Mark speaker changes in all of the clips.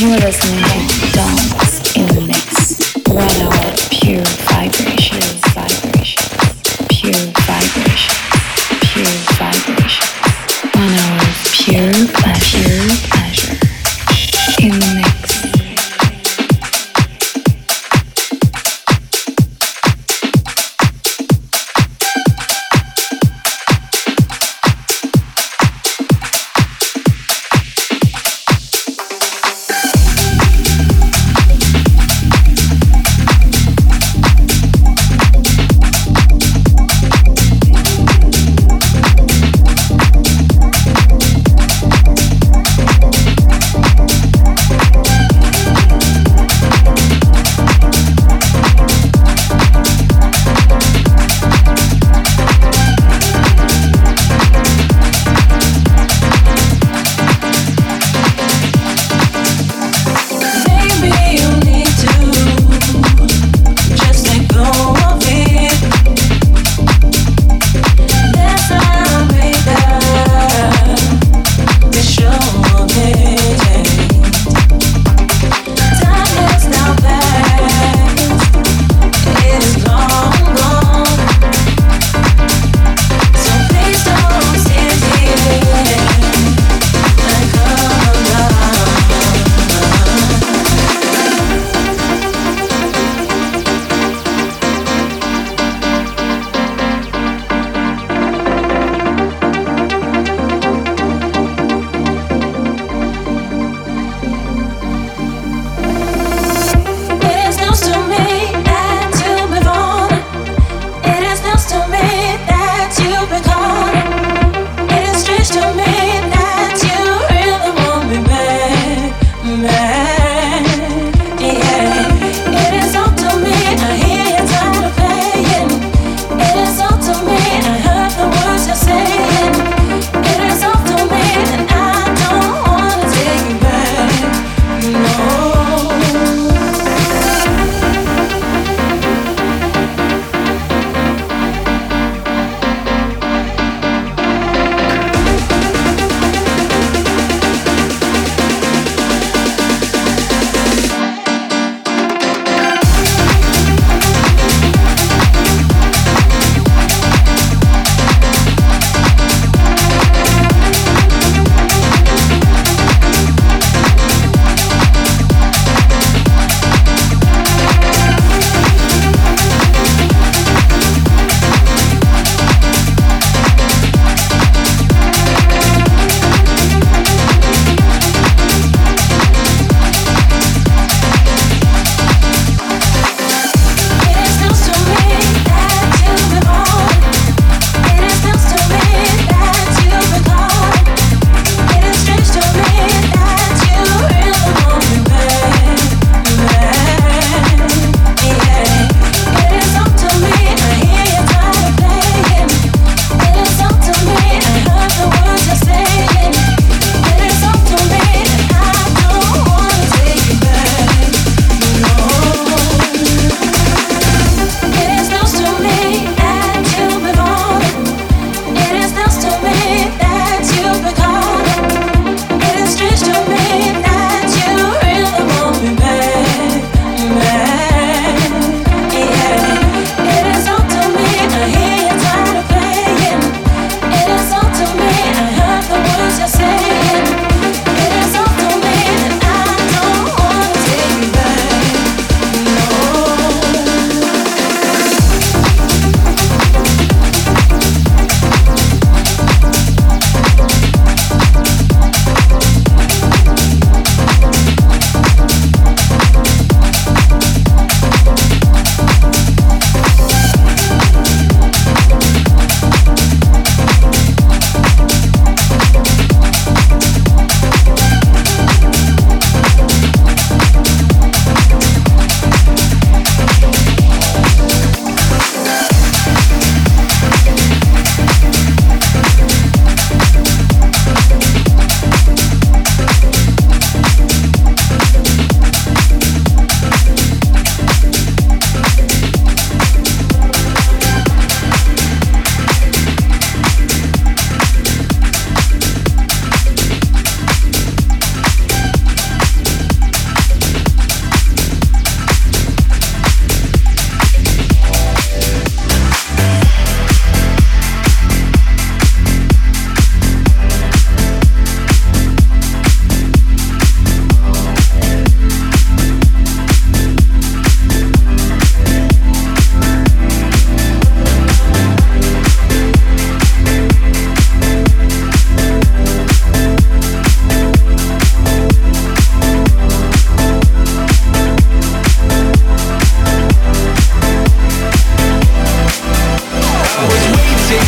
Speaker 1: You're listening to Dance in the Mix. One hour pure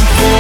Speaker 2: Thank you.